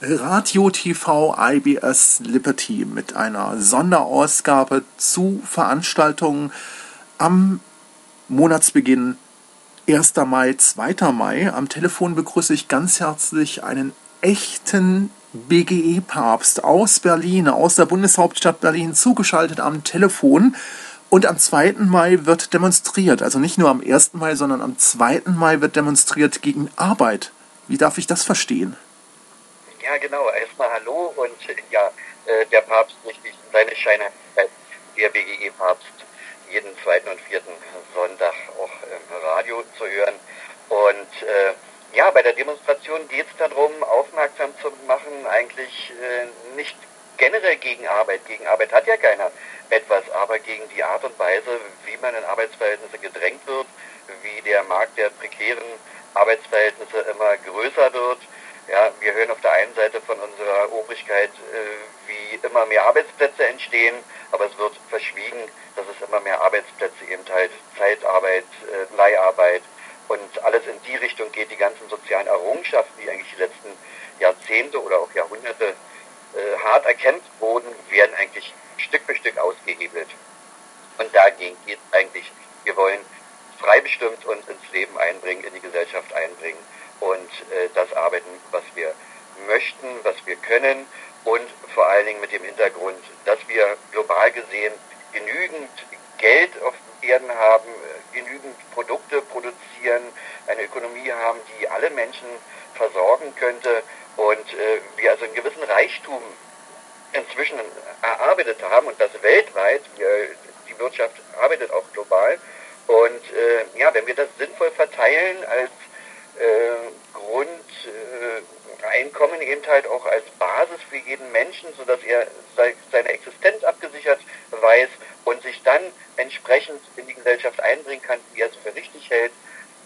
Radio TV IBS Liberty mit einer Sonderausgabe zu Veranstaltungen am Monatsbeginn 1. Mai, 2. Mai. Am Telefon begrüße ich ganz herzlich einen echten BGE-Papst aus Berlin, aus der Bundeshauptstadt Berlin, zugeschaltet am Telefon. Und am 2. Mai wird demonstriert. Also nicht nur am 1. Mai, sondern am 2. Mai wird demonstriert gegen Arbeit. Wie darf ich das verstehen? Ja, genau. Erstmal Hallo und ja, äh, der Papst richtig in seine Scheinheiligkeit, der BGE-Papst, jeden zweiten und vierten Sonntag auch im Radio zu hören. Und äh, ja, bei der Demonstration geht es darum, aufmerksam zu machen, eigentlich äh, nicht generell gegen Arbeit. Gegen Arbeit hat ja keiner etwas, aber gegen die Art und Weise, wie man in Arbeitsverhältnisse gedrängt wird, wie der Markt der prekären Arbeitsverhältnisse immer größer wird ja, wir hören auf der einen Seite von unserer Obrigkeit, äh, wie immer mehr Arbeitsplätze entstehen, aber es wird verschwiegen, dass es immer mehr Arbeitsplätze eben halt Zeitarbeit, äh, Leiharbeit und alles in die Richtung geht, die ganzen sozialen Errungenschaften, die eigentlich die letzten Jahrzehnte oder auch Jahrhunderte äh, hart erkämpft wurden, werden eigentlich Stück für Stück ausgehebelt. Und dagegen geht eigentlich. Wir wollen freibestimmt uns ins Leben einbringen, in die Gesellschaft einbringen und äh, das arbeiten, was wir möchten, was wir können und vor allen Dingen mit dem Hintergrund, dass wir global gesehen genügend Geld auf Erden haben, äh, genügend Produkte produzieren, eine Ökonomie haben, die alle Menschen versorgen könnte und äh, wir also einen gewissen Reichtum inzwischen erarbeitet haben und das weltweit, wir, die Wirtschaft arbeitet auch global. Und äh, ja, wenn wir das sinnvoll verteilen als äh, Grundeinkommen eben halt auch als Basis für jeden Menschen, sodass er seine Existenz abgesichert weiß und sich dann entsprechend in die Gesellschaft einbringen kann, wie er es für richtig hält.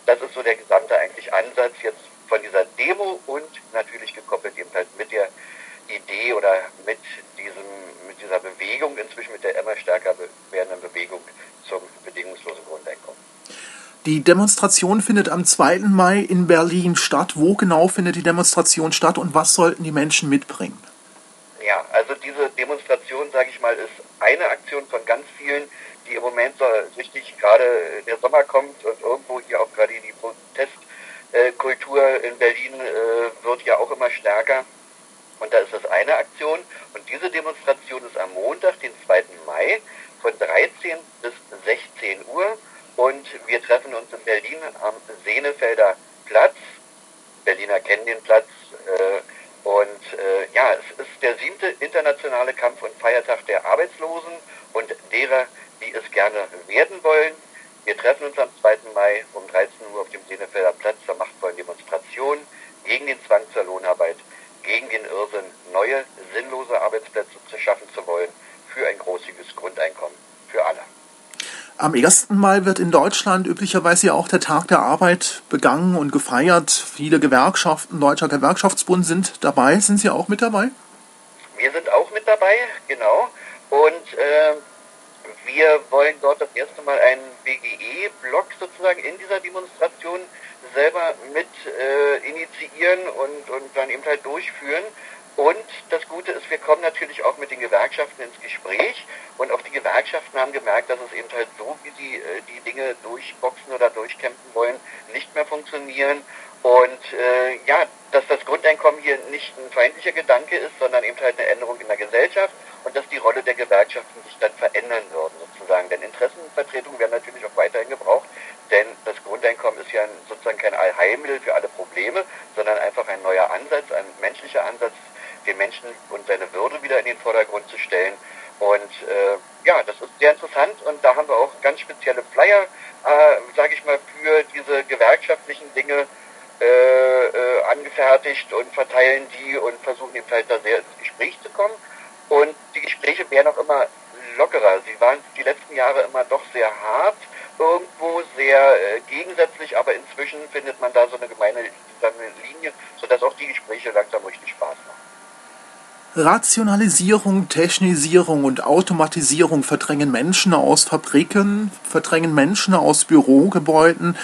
Das ist so der gesamte eigentlich Ansatz jetzt von dieser Demo und natürlich gekoppelt eben halt mit der Idee oder mit diesem, mit dieser Bewegung, inzwischen mit der immer stärker werdenden Bewegung zum bedingungslosen Grundeinkommen. Die Demonstration findet am 2. Mai in Berlin statt. Wo genau findet die Demonstration statt und was sollten die Menschen mitbringen? Ja, also diese Demonstration, sage ich mal, ist eine Aktion von ganz vielen, die im Moment so richtig gerade der Sommer kommt und irgendwo hier auch gerade die Protestkultur in Berlin äh, wird ja auch immer stärker. Und da ist das eine Aktion. Und diese Demonstration ist am Montag, den 2. Mai, von 13 bis 16 Uhr und wir treffen uns in Berlin am Sehnefelder Platz. Berliner kennen den Platz. Äh, und äh, ja, es ist der siebte internationale Kampf- und Feiertag der Arbeitslosen und derer, die es gerne werden wollen. Wir treffen uns am 2. Mai um 13 Uhr auf dem Sehnefelder Platz zur machtvollen Demonstration gegen den Zwang zur Lohnarbeit, gegen den Irrsinn, neue, sinnlose Arbeitsplätze zu schaffen zu wollen für ein großzügiges Grundeinkommen für alle. Am 1. Mai wird in Deutschland üblicherweise ja auch der Tag der Arbeit begangen und gefeiert. Viele Gewerkschaften, Deutscher Gewerkschaftsbund sind dabei. Sind Sie auch mit dabei? Wir sind auch mit dabei, genau. Und äh, wir wollen dort das erste Mal einen BGE-Block sozusagen in dieser Demonstration selber mit äh, initiieren und, und dann eben halt durchführen. Und das Gute ist, wir kommen natürlich auch mit den Gewerkschaften ins Gespräch und auch die Gewerkschaften haben gemerkt, dass es eben halt so, wie sie äh, die Dinge durchboxen oder durchkämpfen wollen, nicht mehr funktionieren. Und äh, ja, dass das Grundeinkommen hier nicht ein feindlicher Gedanke ist, sondern eben halt eine Änderung in der Gesellschaft und dass die Rolle der Gewerkschaften sich dann verändern würden sozusagen. Denn Interessenvertretungen werden natürlich auch weiterhin gebraucht, denn das Grundeinkommen ist ja sozusagen kein Allheilmittel für alle Probleme, sondern einfach ein neuer Ansatz, ein menschlicher Ansatz, den Menschen und seine Würde wieder in den Vordergrund zu stellen. Und äh, ja, das ist sehr interessant und da haben wir auch ganz spezielle Flyer, äh, sage ich mal, für diese gewerkschaftlichen Dinge äh, äh, angefertigt und verteilen die und versuchen eben halt da sehr ins Gespräch zu kommen. Und die Gespräche werden auch immer lockerer. Sie waren die letzten Jahre immer doch sehr hart, irgendwo sehr äh, gegensätzlich, aber inzwischen findet man da so eine gemeine Linie, sodass auch die Gespräche langsam richtig Spaß machen. Rationalisierung, Technisierung und Automatisierung verdrängen Menschen aus Fabriken, verdrängen Menschen aus Bürogebäuden.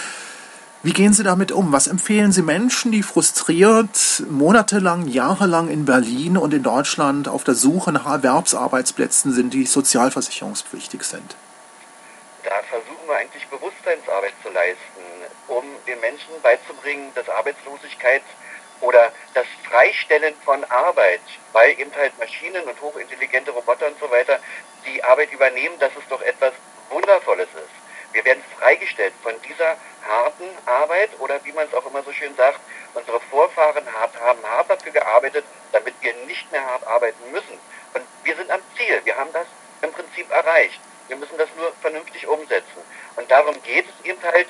Wie gehen Sie damit um? Was empfehlen Sie Menschen, die frustriert monatelang, jahrelang in Berlin und in Deutschland auf der Suche nach Erwerbsarbeitsplätzen sind, die sozialversicherungspflichtig sind? Da versuchen wir eigentlich Bewusstseinsarbeit zu leisten, um den Menschen beizubringen, dass Arbeitslosigkeit oder das Freistellen von Arbeit, weil eben halt Maschinen und hochintelligente Roboter und so weiter die Arbeit übernehmen, dass es doch etwas Wundervolles ist. Wir werden freigestellt von dieser harten Arbeit oder wie man es auch immer so schön sagt, unsere Vorfahren haben hart dafür gearbeitet, damit wir nicht mehr hart arbeiten müssen. Und wir sind am Ziel. Wir haben das im Prinzip erreicht. Wir müssen das nur vernünftig umsetzen. Und darum geht es eben halt,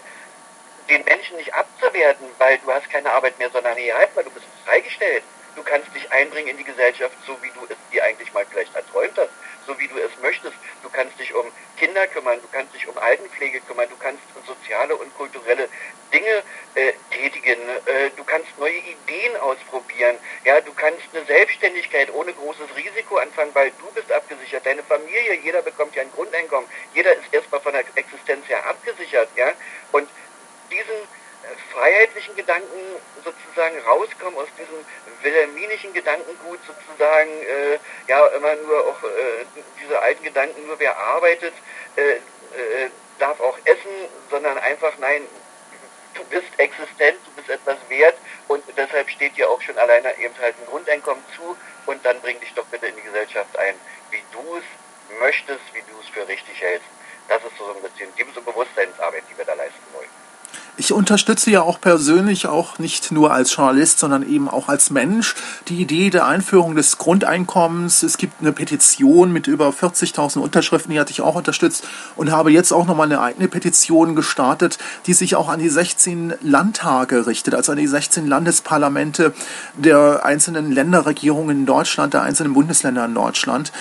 den Menschen nicht abzuwerten, weil du hast keine Arbeit mehr, sondern nee, halt mal, du bist freigestellt. Du kannst dich einbringen in die Gesellschaft, so wie du es dir eigentlich mal vielleicht erträumt hast so wie du es möchtest. Du kannst dich um Kinder kümmern, du kannst dich um Altenpflege kümmern, du kannst soziale und kulturelle Dinge äh, tätigen, äh, du kannst neue Ideen ausprobieren, ja, du kannst eine Selbstständigkeit ohne großes Risiko anfangen, weil du bist abgesichert, deine Familie, jeder bekommt ja ein Grundeinkommen, jeder ist erstmal von der Existenz her abgesichert, ja, und diesen freiheitlichen Gedanken sozusagen rauskommen, aus diesem wilhelminischen Gedankengut sozusagen, äh, ja, immer nur auch äh, diese alten Gedanken, nur wer arbeitet, äh, äh, darf auch essen, sondern einfach, nein, du bist existent, du bist etwas wert und deshalb steht dir auch schon alleine eben halt ein Grundeinkommen zu und dann bring dich doch bitte in die Gesellschaft ein, wie du es möchtest, wie du es für richtig hältst. Das ist so ein bisschen diese Bewusstseinsarbeit, die wir da leisten wollen. Ich unterstütze ja auch persönlich, auch nicht nur als Journalist, sondern eben auch als Mensch, die Idee der Einführung des Grundeinkommens. Es gibt eine Petition mit über 40.000 Unterschriften, die hatte ich auch unterstützt und habe jetzt auch nochmal eine eigene Petition gestartet, die sich auch an die 16 Landtage richtet, also an die 16 Landesparlamente der einzelnen Länderregierungen in Deutschland, der einzelnen Bundesländer in Deutschland.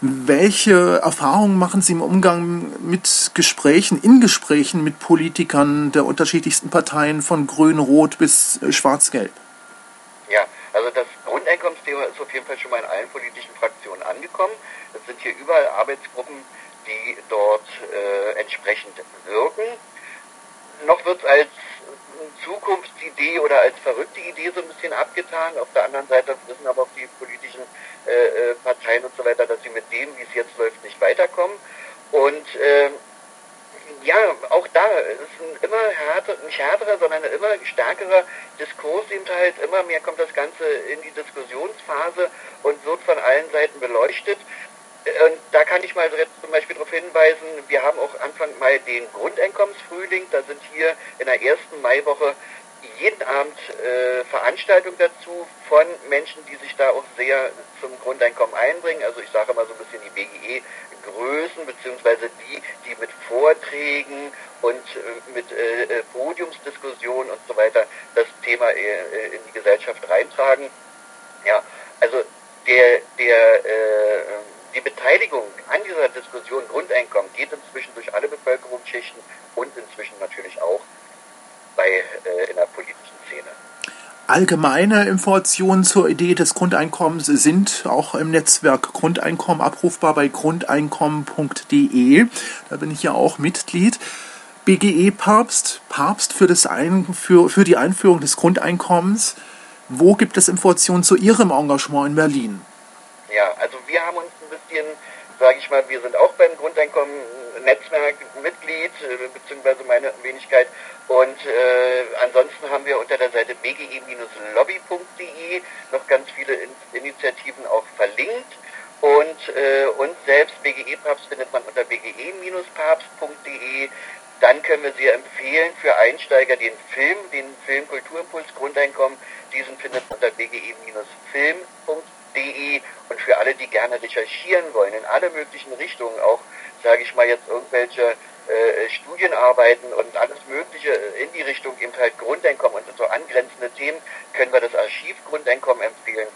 Welche Erfahrungen machen Sie im Umgang mit Gesprächen, in Gesprächen mit Politikern der unterschiedlichsten Parteien von Grün, Rot bis äh, Schwarz-Gelb? Ja, also das Grundeinkommensthema ist auf jeden Fall schon mal in allen politischen Fraktionen angekommen. Es sind hier überall Arbeitsgruppen, die dort äh, entsprechend wirken. Noch wird es als Zukunftsidee oder als verrückte Idee so ein bisschen abgetan. Auf der anderen Seite wissen aber auch die politischen äh, äh, Parteien und so weiter, dass sie mit dem, wie es jetzt läuft, nicht weiterkommen. Und äh, ja, auch da ist ein immer härter, nicht härterer, sondern ein immer stärkerer Diskurs eben halt, immer mehr kommt das Ganze in die Diskussionsphase und wird von allen Seiten beleuchtet. Und da kann ich mal zum Beispiel darauf hinweisen, wir haben auch Anfang Mai den Grundeinkommensfrühling, da sind hier in der ersten Maiwoche jeden Abend äh, Veranstaltungen dazu von Menschen, die sich da auch sehr zum Grundeinkommen einbringen. Also ich sage mal so ein bisschen die BGE-Größen, beziehungsweise die, die mit Vorträgen und äh, mit äh, äh, Podiumsdiskussionen und so weiter das Thema äh, in die Gesellschaft reintragen. Ja, also der, der, äh, die Beteiligung an dieser Diskussion Grundeinkommen geht inzwischen durch alle Bevölkerungsschichten und inzwischen natürlich auch bei, äh, in der politischen Szene. Allgemeine Informationen zur Idee des Grundeinkommens sind auch im Netzwerk Grundeinkommen abrufbar bei grundeinkommen.de. Da bin ich ja auch Mitglied. BGE Papst, Papst für, das Ein, für, für die Einführung des Grundeinkommens. Wo gibt es Informationen zu Ihrem Engagement in Berlin? Ja, also wir haben uns ein bisschen, sage ich mal, wir sind auch beim Grundeinkommen Netzwerk Mitglied, äh, beziehungsweise meine Wenigkeit. Und äh, ansonsten haben wir unter der Seite bge-lobby.de noch ganz viele In Initiativen auch verlinkt. Und äh, uns selbst, BGE-Papst, findet man unter bge-papst.de. Dann können wir sehr empfehlen für Einsteiger den Film, den Film Kulturimpuls Grundeinkommen. Diesen findet man unter bge-film.de. alle möglichen Richtungen, auch sage ich mal jetzt irgendwelche äh, Studienarbeiten und alles Mögliche in die Richtung eben halt Grundeinkommen und so angrenzende Themen, können wir das Archiv Grundeinkommen empfehlen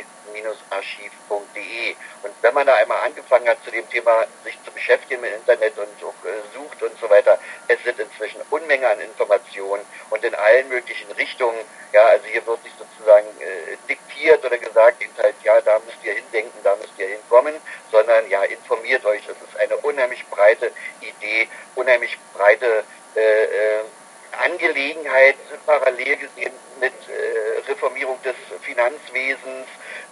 unter bge-archiv.de. Und wenn man da einmal angefangen hat, zu dem Thema sich zu beschäftigen mit Internet und auch, äh, sucht und so weiter, es sind inzwischen Unmenge an Informationen und in allen möglichen Richtungen. Ja, also hier wird nicht sozusagen äh, diktiert oder gesagt, eben halt, ja, da müsst ihr hindenken, da müsst ihr hinkommen, sondern ja, informiert euch. Es ist eine unheimlich breite Idee, unheimlich breite äh, äh, Gelegenheit, parallel gesehen mit äh, Reformierung des Finanzwesens,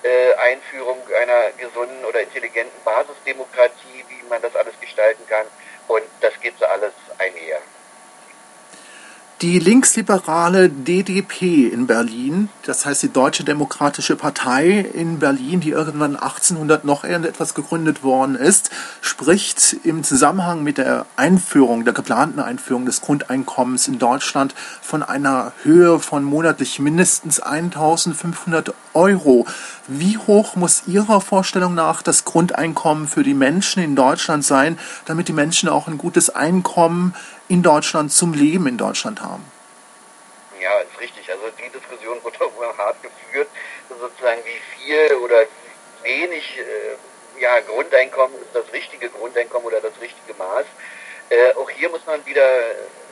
äh, Einführung einer gesunden oder intelligenten Basisdemokratie, wie man das alles gestalten kann. Und das geht so alles. Die linksliberale DDP in Berlin, das heißt die Deutsche Demokratische Partei in Berlin, die irgendwann 1800 noch irgendetwas gegründet worden ist, spricht im Zusammenhang mit der Einführung, der geplanten Einführung des Grundeinkommens in Deutschland von einer Höhe von monatlich mindestens 1500 Euro. Wie hoch muss Ihrer Vorstellung nach das Grundeinkommen für die Menschen in Deutschland sein, damit die Menschen auch ein gutes Einkommen in Deutschland zum Leben in Deutschland haben. Ja, ist richtig. Also die Diskussion wurde auch hart geführt, sozusagen wie viel oder wenig äh, ja, Grundeinkommen ist das richtige Grundeinkommen oder das richtige Maß. Äh, auch hier muss man wieder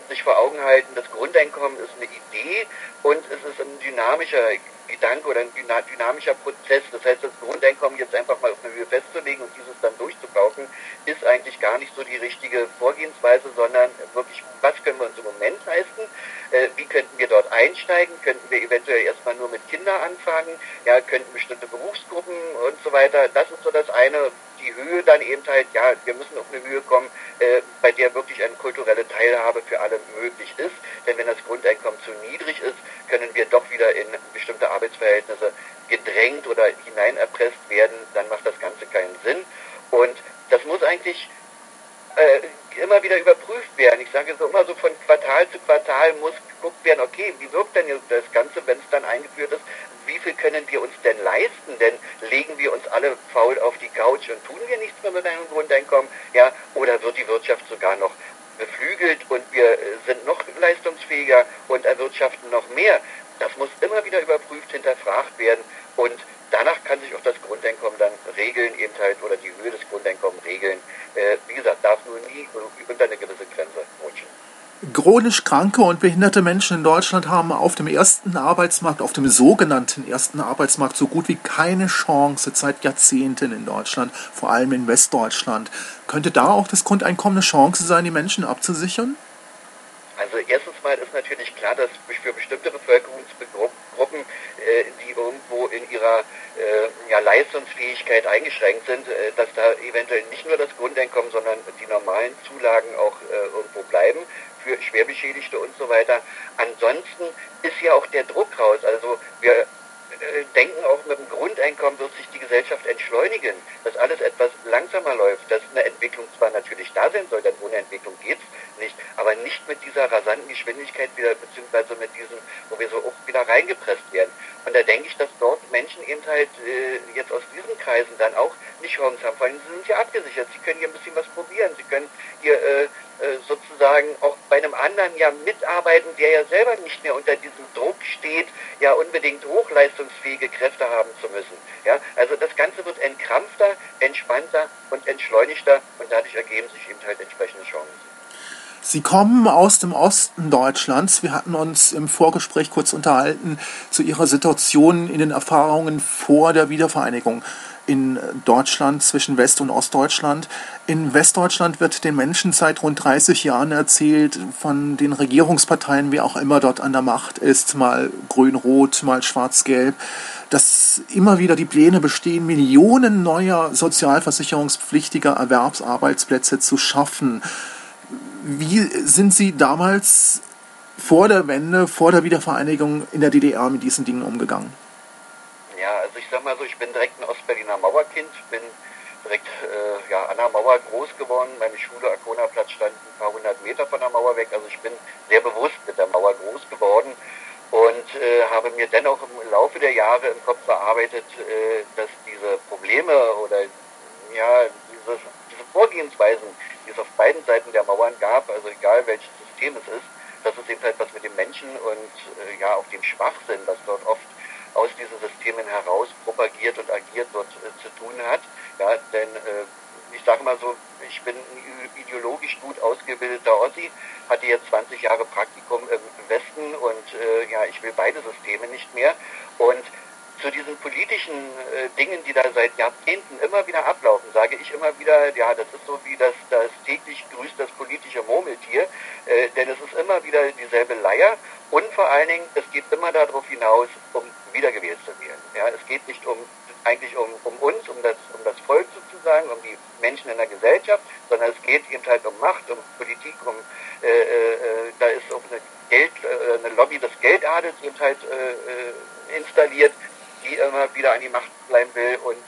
sich vor Augen halten, das Grundeinkommen ist eine Idee und es ist ein dynamischer Gedanke oder ein dynamischer Prozess. Das heißt, das Grundeinkommen jetzt einfach mal auf eine Höhe festzulegen und dieses dann durchzukaufen, ist eigentlich gar nicht so die richtige Vorgehensweise, sondern wirklich, was können wir uns im Moment leisten? Äh, wie könnten wir dort einsteigen? Könnten wir eventuell erstmal nur mit Kindern anfangen? Ja, könnten bestimmte Berufsgruppen und so weiter. Das ist so das eine. Die Höhe dann eben halt, ja, wir müssen auf eine Höhe kommen, äh, bei der wirklich eine kulturelle Teilhabe für alle möglich ist. Denn wenn das Grundeinkommen zu niedrig ist, können wir doch wieder in bestimmte Arbeitsverhältnisse gedrängt oder hineinerpresst werden. Dann macht das Ganze keinen Sinn. Und das muss eigentlich äh, immer wieder überprüft werden. Ich sage so immer so von Quartal zu Quartal muss geguckt werden, okay, wie wirkt denn das Ganze, wenn es dann eingeführt ist? Wie viel können wir uns denn leisten? Denn legen wir uns alle faul auf die Couch und tun wir nichts mehr mit einem Grundeinkommen? Ja, oder wird die Wirtschaft sogar noch beflügelt und wir sind noch leistungsfähiger und erwirtschaften noch mehr? Das muss immer wieder überprüft, hinterfragt werden und danach kann sich auch das Grundeinkommen dann regeln, eben halt, oder die Höhe des Grundeinkommens regeln. Äh, wie gesagt, darf nur nie unter eine gewisse Grenze rutschen. Chronisch kranke und behinderte Menschen in Deutschland haben auf dem ersten Arbeitsmarkt, auf dem sogenannten ersten Arbeitsmarkt, so gut wie keine Chance seit Jahrzehnten in Deutschland, vor allem in Westdeutschland. Könnte da auch das Grundeinkommen eine Chance sein, die Menschen abzusichern? Also erstens mal ist natürlich klar, dass für bestimmte Bevölkerungsgruppen, äh, die irgendwo in ihrer äh, ja, Leistungsfähigkeit eingeschränkt sind, äh, dass da eventuell nicht nur das Grundeinkommen, sondern die normalen Zulagen auch irgendwo bleiben für Schwerbeschädigte und so weiter. Ansonsten ist ja auch der Druck raus. Also wir denken auch mit dem Grundeinkommen wird sich die Gesellschaft entschleunigen, dass alles etwas langsamer läuft, dass eine Entwicklung zwar natürlich da sein soll, denn ohne Entwicklung geht es nicht, aber nicht mit dieser rasanten Geschwindigkeit wieder, beziehungsweise mit diesem, wo wir so oft wieder reingepresst werden. Und da denke ich, dass dort Menschen eben halt äh, jetzt aus diesen Kreisen dann auch nicht Chance haben, vor allem sie sind ja abgesichert, sie können hier ein bisschen was probieren, sie können hier äh, äh, sozusagen auch bei einem anderen ja mitarbeiten, der ja selber nicht mehr unter diesem Druck steht, ja unbedingt hochleistungsfähige Kräfte haben zu müssen. Ja, also das Ganze wird entkrampfter, entspannter und entschleunigter und dadurch ergeben sich eben halt entsprechende Chancen. Sie kommen aus dem Osten Deutschlands. Wir hatten uns im Vorgespräch kurz unterhalten zu Ihrer Situation in den Erfahrungen vor der Wiedervereinigung in Deutschland zwischen West- und Ostdeutschland. In Westdeutschland wird den Menschen seit rund 30 Jahren erzählt von den Regierungsparteien, wer auch immer dort an der Macht ist, mal grün-rot, mal schwarz-gelb, dass immer wieder die Pläne bestehen, Millionen neuer sozialversicherungspflichtiger Erwerbsarbeitsplätze zu schaffen. Wie sind Sie damals vor der Wende, vor der Wiedervereinigung in der DDR mit diesen Dingen umgegangen? Ja, also ich sag mal so, ich bin direkt ein Ostberliner Mauerkind, bin direkt äh, ja, an der Mauer groß geworden. Meine Schule Arkona-Platz stand ein paar hundert Meter von der Mauer weg. Also ich bin sehr bewusst mit der Mauer groß geworden und äh, habe mir dennoch im Laufe der Jahre im Kopf verarbeitet, äh, dass diese Probleme oder ja, diese, diese Vorgehensweisen, die es auf beiden Seiten der Mauern gab, also egal welches System es ist, dass es eben halt was mit den Menschen und äh, ja auch dem Schwachsinn, was dort oft aus diesen Systemen heraus propagiert und agiert dort äh, zu tun hat. Ja, denn äh, ich sage mal so, ich bin ein ideologisch gut ausgebildeter Ossi, hatte jetzt 20 Jahre Praktikum im Westen und äh, ja, ich will beide Systeme nicht mehr. Und zu diesen politischen äh, Dingen, die da seit Jahrzehnten wieder ablaufen, sage ich immer wieder, ja, das ist so wie das, das täglich grüßt das politische Murmeltier, äh, denn es ist immer wieder dieselbe Leier und vor allen Dingen, es geht immer darauf hinaus, um wiedergewählt zu werden. Ja, es geht nicht um eigentlich um, um uns, um das, um das Volk sozusagen, um die Menschen in der Gesellschaft, sondern es geht eben halt um Macht, um Politik, um äh, äh, da ist auch eine Geld, äh, eine Lobby des Geldadels eben halt äh, installiert, die immer wieder an die Macht bleiben will. Und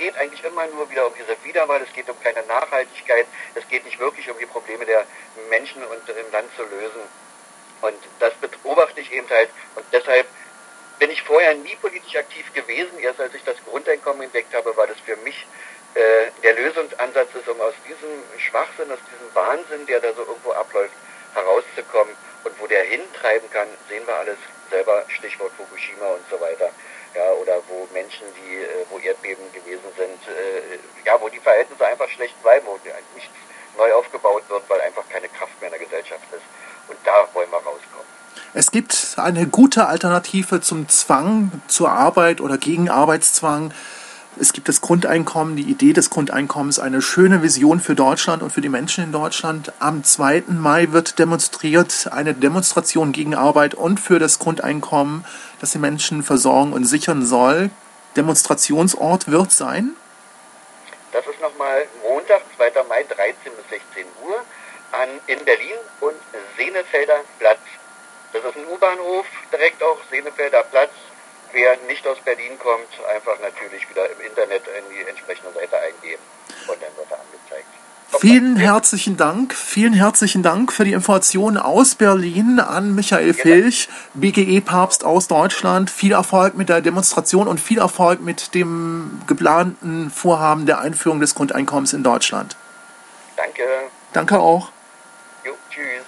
geht eigentlich immer nur wieder um diese Wiederwahl, es geht um keine Nachhaltigkeit, es geht nicht wirklich um die Probleme der Menschen und im Land zu lösen. Und das beobachte ich eben halt. Und deshalb bin ich vorher nie politisch aktiv gewesen. Erst als ich das Grundeinkommen entdeckt habe, war das für mich äh, der Lösungsansatz ist, um aus diesem Schwachsinn, aus diesem Wahnsinn, der da so irgendwo abläuft, herauszukommen. Und wo der hintreiben kann, sehen wir alles selber, Stichwort Fukushima und so weiter. Ja, oder wo Menschen, die, äh, wo Erdbeben gewesen sind, äh, ja, wo die Verhältnisse einfach schlecht bleiben, wo nichts neu aufgebaut wird, weil einfach keine Kraft mehr in der Gesellschaft ist. Und da wollen wir rauskommen. Es gibt eine gute Alternative zum Zwang zur Arbeit oder gegen Arbeitszwang. Es gibt das Grundeinkommen, die Idee des Grundeinkommens, eine schöne Vision für Deutschland und für die Menschen in Deutschland. Am 2. Mai wird demonstriert eine Demonstration gegen Arbeit und für das Grundeinkommen, das die Menschen versorgen und sichern soll. Demonstrationsort wird sein? Das ist nochmal Montag, 2. Mai, 13 bis 16 Uhr an, in Berlin und Senefelder Platz. Das ist ein U-Bahnhof, direkt auch Senefelder Platz wer nicht aus Berlin kommt, einfach natürlich wieder im Internet in die entsprechende Seite eingeben und dann wird er angezeigt. Vielen herzlichen Dank, vielen herzlichen Dank für die Informationen aus Berlin an Michael Filch, BGE-Papst aus Deutschland. Viel Erfolg mit der Demonstration und viel Erfolg mit dem geplanten Vorhaben der Einführung des Grundeinkommens in Deutschland. Danke. Danke auch. Jo, tschüss.